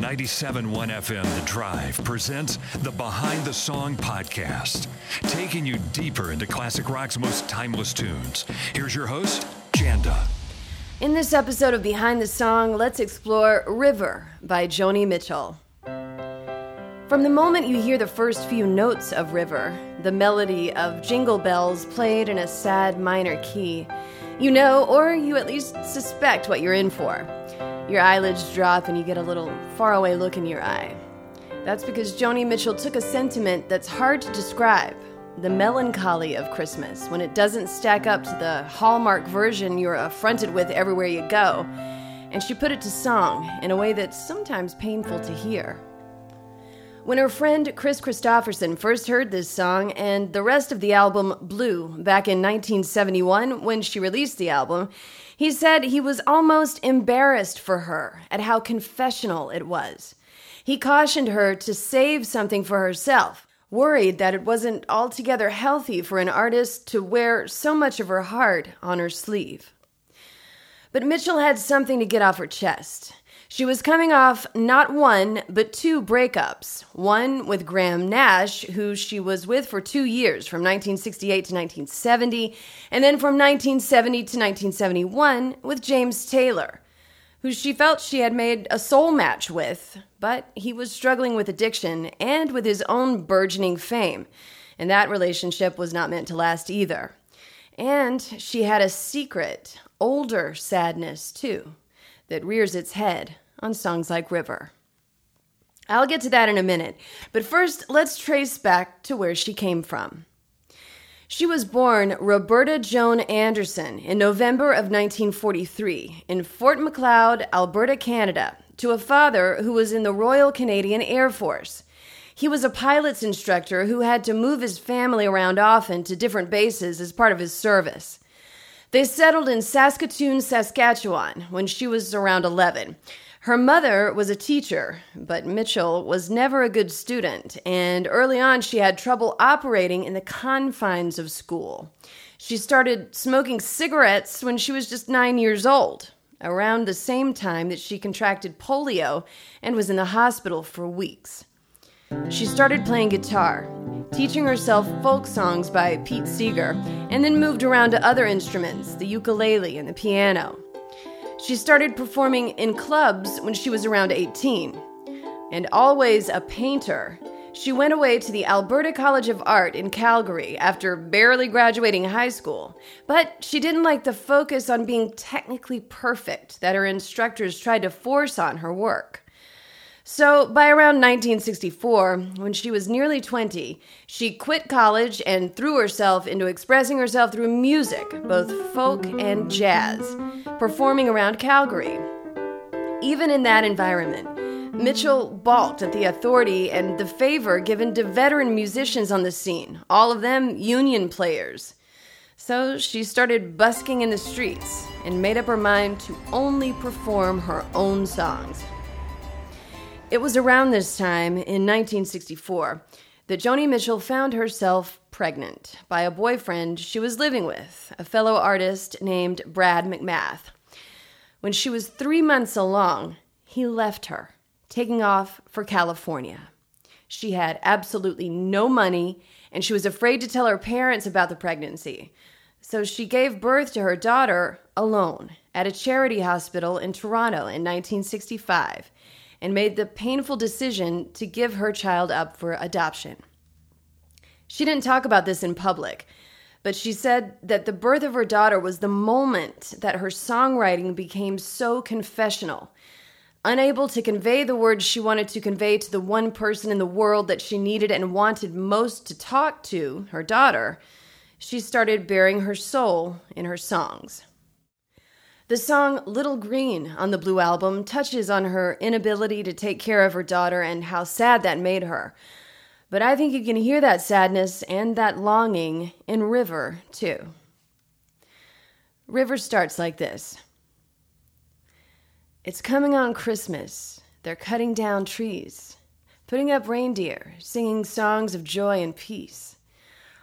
97.1 FM The Drive presents the Behind the Song podcast, taking you deeper into classic rock's most timeless tunes. Here's your host, Janda. In this episode of Behind the Song, let's explore River by Joni Mitchell. From the moment you hear the first few notes of River, the melody of jingle bells played in a sad minor key, you know, or you at least suspect what you're in for. Your eyelids drop and you get a little faraway look in your eye. That's because Joni Mitchell took a sentiment that's hard to describe the melancholy of Christmas when it doesn't stack up to the hallmark version you're affronted with everywhere you go, and she put it to song in a way that's sometimes painful to hear. When her friend Kris Kristofferson first heard this song and the rest of the album Blue back in 1971 when she released the album, he said he was almost embarrassed for her at how confessional it was. He cautioned her to save something for herself, worried that it wasn't altogether healthy for an artist to wear so much of her heart on her sleeve. But Mitchell had something to get off her chest. She was coming off not one, but two breakups. One with Graham Nash, who she was with for two years, from 1968 to 1970, and then from 1970 to 1971 with James Taylor, who she felt she had made a soul match with, but he was struggling with addiction and with his own burgeoning fame, and that relationship was not meant to last either. And she had a secret, older sadness, too that rears its head on songs like River. I'll get to that in a minute, but first let's trace back to where she came from. She was born Roberta Joan Anderson in November of 1943 in Fort Macleod, Alberta, Canada, to a father who was in the Royal Canadian Air Force. He was a pilot's instructor who had to move his family around often to different bases as part of his service. They settled in Saskatoon, Saskatchewan when she was around 11. Her mother was a teacher, but Mitchell was never a good student, and early on she had trouble operating in the confines of school. She started smoking cigarettes when she was just nine years old, around the same time that she contracted polio and was in the hospital for weeks. She started playing guitar, teaching herself folk songs by Pete Seeger, and then moved around to other instruments, the ukulele and the piano. She started performing in clubs when she was around 18. And always a painter, she went away to the Alberta College of Art in Calgary after barely graduating high school. But she didn't like the focus on being technically perfect that her instructors tried to force on her work. So, by around 1964, when she was nearly 20, she quit college and threw herself into expressing herself through music, both folk and jazz, performing around Calgary. Even in that environment, Mitchell balked at the authority and the favor given to veteran musicians on the scene, all of them union players. So she started busking in the streets and made up her mind to only perform her own songs. It was around this time, in 1964, that Joni Mitchell found herself pregnant by a boyfriend she was living with, a fellow artist named Brad McMath. When she was three months along, he left her, taking off for California. She had absolutely no money, and she was afraid to tell her parents about the pregnancy. So she gave birth to her daughter alone at a charity hospital in Toronto in 1965 and made the painful decision to give her child up for adoption. She didn't talk about this in public, but she said that the birth of her daughter was the moment that her songwriting became so confessional. Unable to convey the words she wanted to convey to the one person in the world that she needed and wanted most to talk to, her daughter, she started bearing her soul in her songs. The song Little Green on the Blue Album touches on her inability to take care of her daughter and how sad that made her. But I think you can hear that sadness and that longing in River, too. River starts like this It's coming on Christmas. They're cutting down trees, putting up reindeer, singing songs of joy and peace.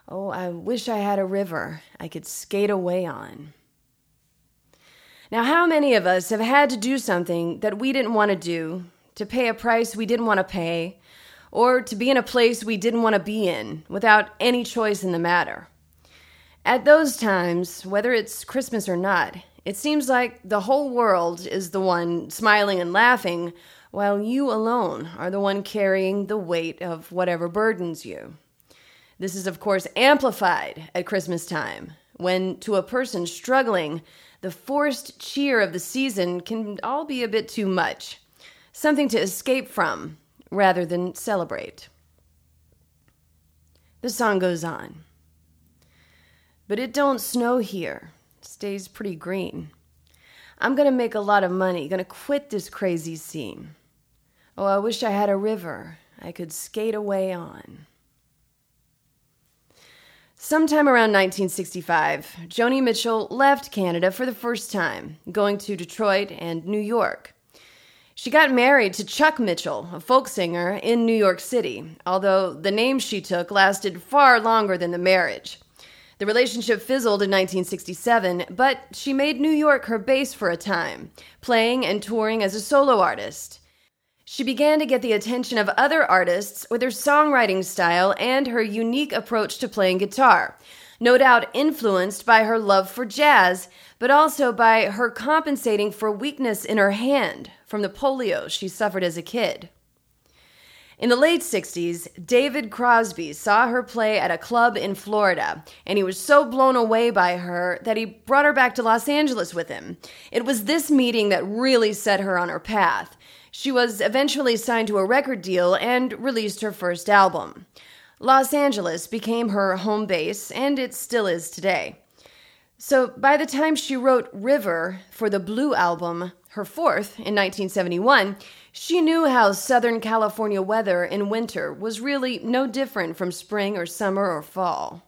Oh, I wish I had a river I could skate away on. Now, how many of us have had to do something that we didn't want to do, to pay a price we didn't want to pay, or to be in a place we didn't want to be in without any choice in the matter? At those times, whether it's Christmas or not, it seems like the whole world is the one smiling and laughing, while you alone are the one carrying the weight of whatever burdens you. This is, of course, amplified at Christmas time, when to a person struggling, the forced cheer of the season can all be a bit too much, something to escape from rather than celebrate. The song goes on. But it don't snow here. Stays pretty green. I'm gonna make a lot of money, gonna quit this crazy scene. Oh, I wish I had a river I could skate away on. Sometime around 1965, Joni Mitchell left Canada for the first time, going to Detroit and New York. She got married to Chuck Mitchell, a folk singer in New York City, although the name she took lasted far longer than the marriage. The relationship fizzled in 1967, but she made New York her base for a time, playing and touring as a solo artist. She began to get the attention of other artists with her songwriting style and her unique approach to playing guitar. No doubt influenced by her love for jazz, but also by her compensating for weakness in her hand from the polio she suffered as a kid. In the late 60s, David Crosby saw her play at a club in Florida, and he was so blown away by her that he brought her back to Los Angeles with him. It was this meeting that really set her on her path. She was eventually signed to a record deal and released her first album. Los Angeles became her home base, and it still is today. So by the time she wrote River for the Blue album, her fourth in 1971, she knew how Southern California weather in winter was really no different from spring or summer or fall.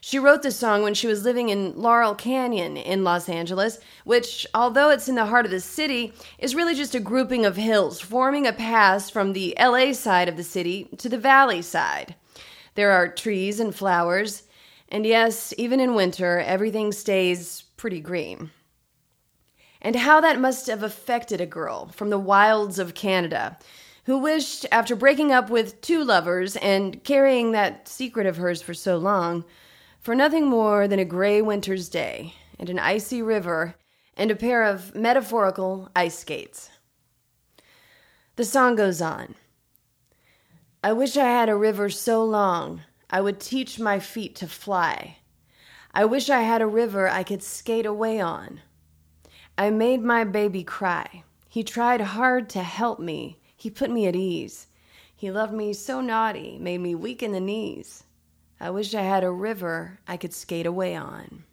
She wrote the song when she was living in Laurel Canyon in Los Angeles, which, although it's in the heart of the city, is really just a grouping of hills forming a pass from the LA side of the city to the valley side. There are trees and flowers, and yes, even in winter, everything stays pretty green. And how that must have affected a girl from the wilds of Canada who wished, after breaking up with two lovers and carrying that secret of hers for so long, for nothing more than a gray winter's day and an icy river and a pair of metaphorical ice skates. The song goes on. I wish I had a river so long I would teach my feet to fly. I wish I had a river I could skate away on. I made my baby cry. He tried hard to help me. He put me at ease. He loved me so naughty, made me weak in the knees. I wish I had a river I could skate away on.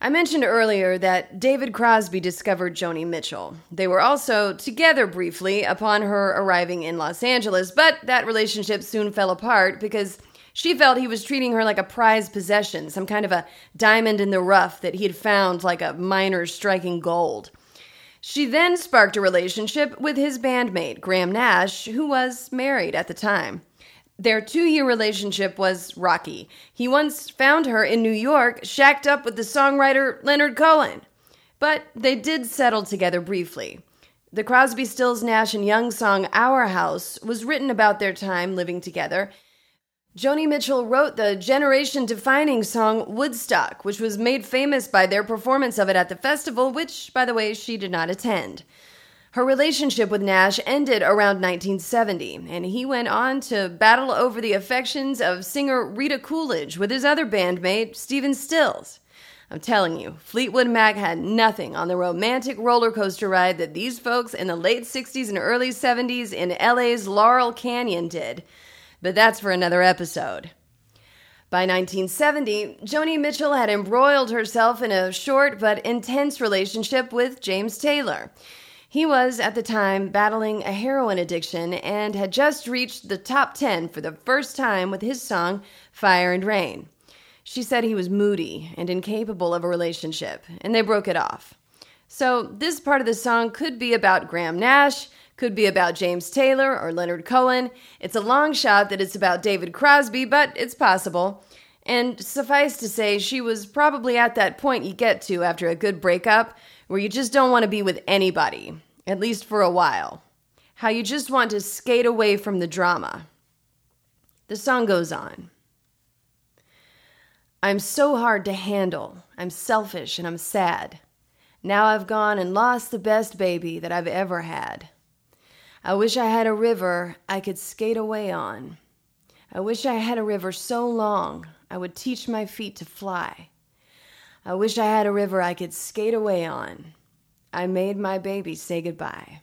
I mentioned earlier that David Crosby discovered Joni Mitchell. They were also together briefly upon her arriving in Los Angeles, but that relationship soon fell apart because she felt he was treating her like a prized possession, some kind of a diamond in the rough that he had found like a miner striking gold. She then sparked a relationship with his bandmate, Graham Nash, who was married at the time. Their two year relationship was rocky. He once found her in New York, shacked up with the songwriter Leonard Cohen. But they did settle together briefly. The Crosby, Stills, Nash, and Young song Our House was written about their time living together. Joni Mitchell wrote the generation defining song Woodstock, which was made famous by their performance of it at the festival, which, by the way, she did not attend. Her relationship with Nash ended around 1970, and he went on to battle over the affections of singer Rita Coolidge with his other bandmate, Stephen Stills. I'm telling you, Fleetwood Mac had nothing on the romantic roller coaster ride that these folks in the late 60s and early 70s in LA's Laurel Canyon did. But that's for another episode. By 1970, Joni Mitchell had embroiled herself in a short but intense relationship with James Taylor. He was, at the time, battling a heroin addiction and had just reached the top 10 for the first time with his song Fire and Rain. She said he was moody and incapable of a relationship, and they broke it off. So, this part of the song could be about Graham Nash, could be about James Taylor or Leonard Cohen. It's a long shot that it's about David Crosby, but it's possible. And suffice to say, she was probably at that point you get to after a good breakup where you just don't want to be with anybody, at least for a while. How you just want to skate away from the drama. The song goes on. I'm so hard to handle. I'm selfish and I'm sad. Now I've gone and lost the best baby that I've ever had. I wish I had a river I could skate away on. I wish I had a river so long I would teach my feet to fly. I wish I had a river I could skate away on. I made my baby say goodbye.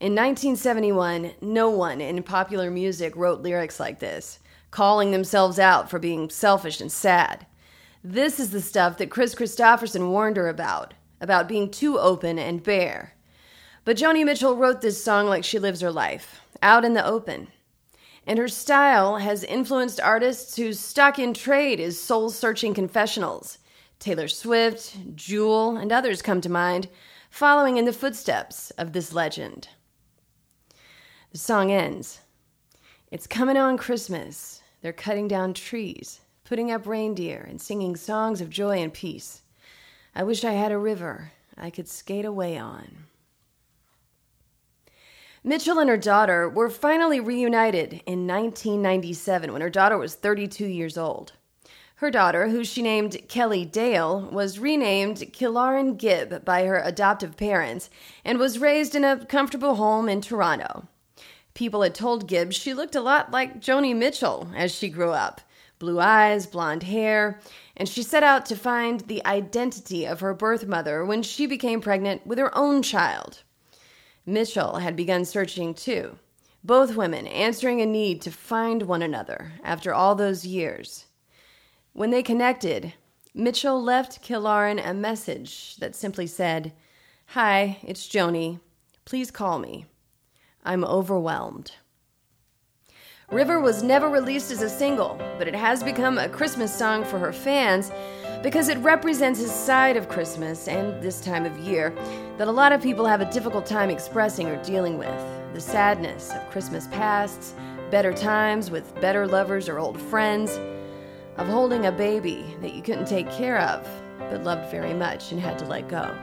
In 1971, no one in popular music wrote lyrics like this, calling themselves out for being selfish and sad. This is the stuff that Kris Kristofferson warned her about, about being too open and bare. But Joni Mitchell wrote this song like she lives her life, out in the open. And her style has influenced artists whose stock in trade is soul searching confessionals. Taylor Swift, Jewel, and others come to mind, following in the footsteps of this legend. The song ends It's coming on Christmas. They're cutting down trees, putting up reindeer, and singing songs of joy and peace. I wish I had a river I could skate away on. Mitchell and her daughter were finally reunited in 1997 when her daughter was 32 years old. Her daughter, who she named Kelly Dale, was renamed Kilauren Gibb by her adoptive parents and was raised in a comfortable home in Toronto. People had told Gibb she looked a lot like Joni Mitchell as she grew up blue eyes, blonde hair, and she set out to find the identity of her birth mother when she became pregnant with her own child. Mitchell had begun searching too, both women answering a need to find one another after all those years. When they connected, Mitchell left Kilauren a message that simply said, Hi, it's Joni. Please call me. I'm overwhelmed. River was never released as a single, but it has become a Christmas song for her fans because it represents a side of Christmas and this time of year that a lot of people have a difficult time expressing or dealing with the sadness of Christmas pasts, better times with better lovers or old friends, of holding a baby that you couldn't take care of but loved very much and had to let go.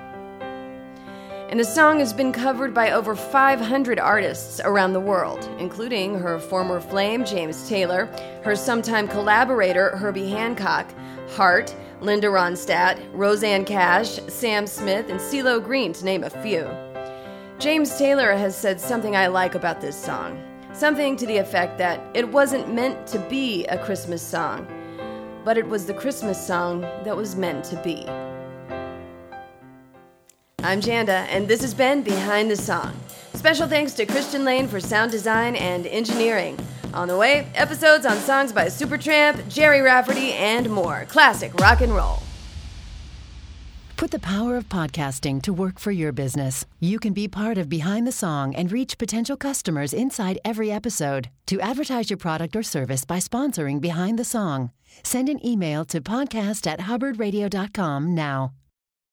And the song has been covered by over 500 artists around the world, including her former flame, James Taylor, her sometime collaborator, Herbie Hancock, Heart, Linda Ronstadt, Rosanne Cash, Sam Smith, and CeeLo Green, to name a few. James Taylor has said something I like about this song. Something to the effect that it wasn't meant to be a Christmas song, but it was the Christmas song that was meant to be. I'm Janda, and this has been Behind the Song. Special thanks to Christian Lane for sound design and engineering. On the way, episodes on songs by Supertramp, Gerry Rafferty, and more. Classic rock and roll. Put the power of podcasting to work for your business. You can be part of Behind the Song and reach potential customers inside every episode. To advertise your product or service by sponsoring Behind the Song, send an email to podcast at hubbardradio.com now.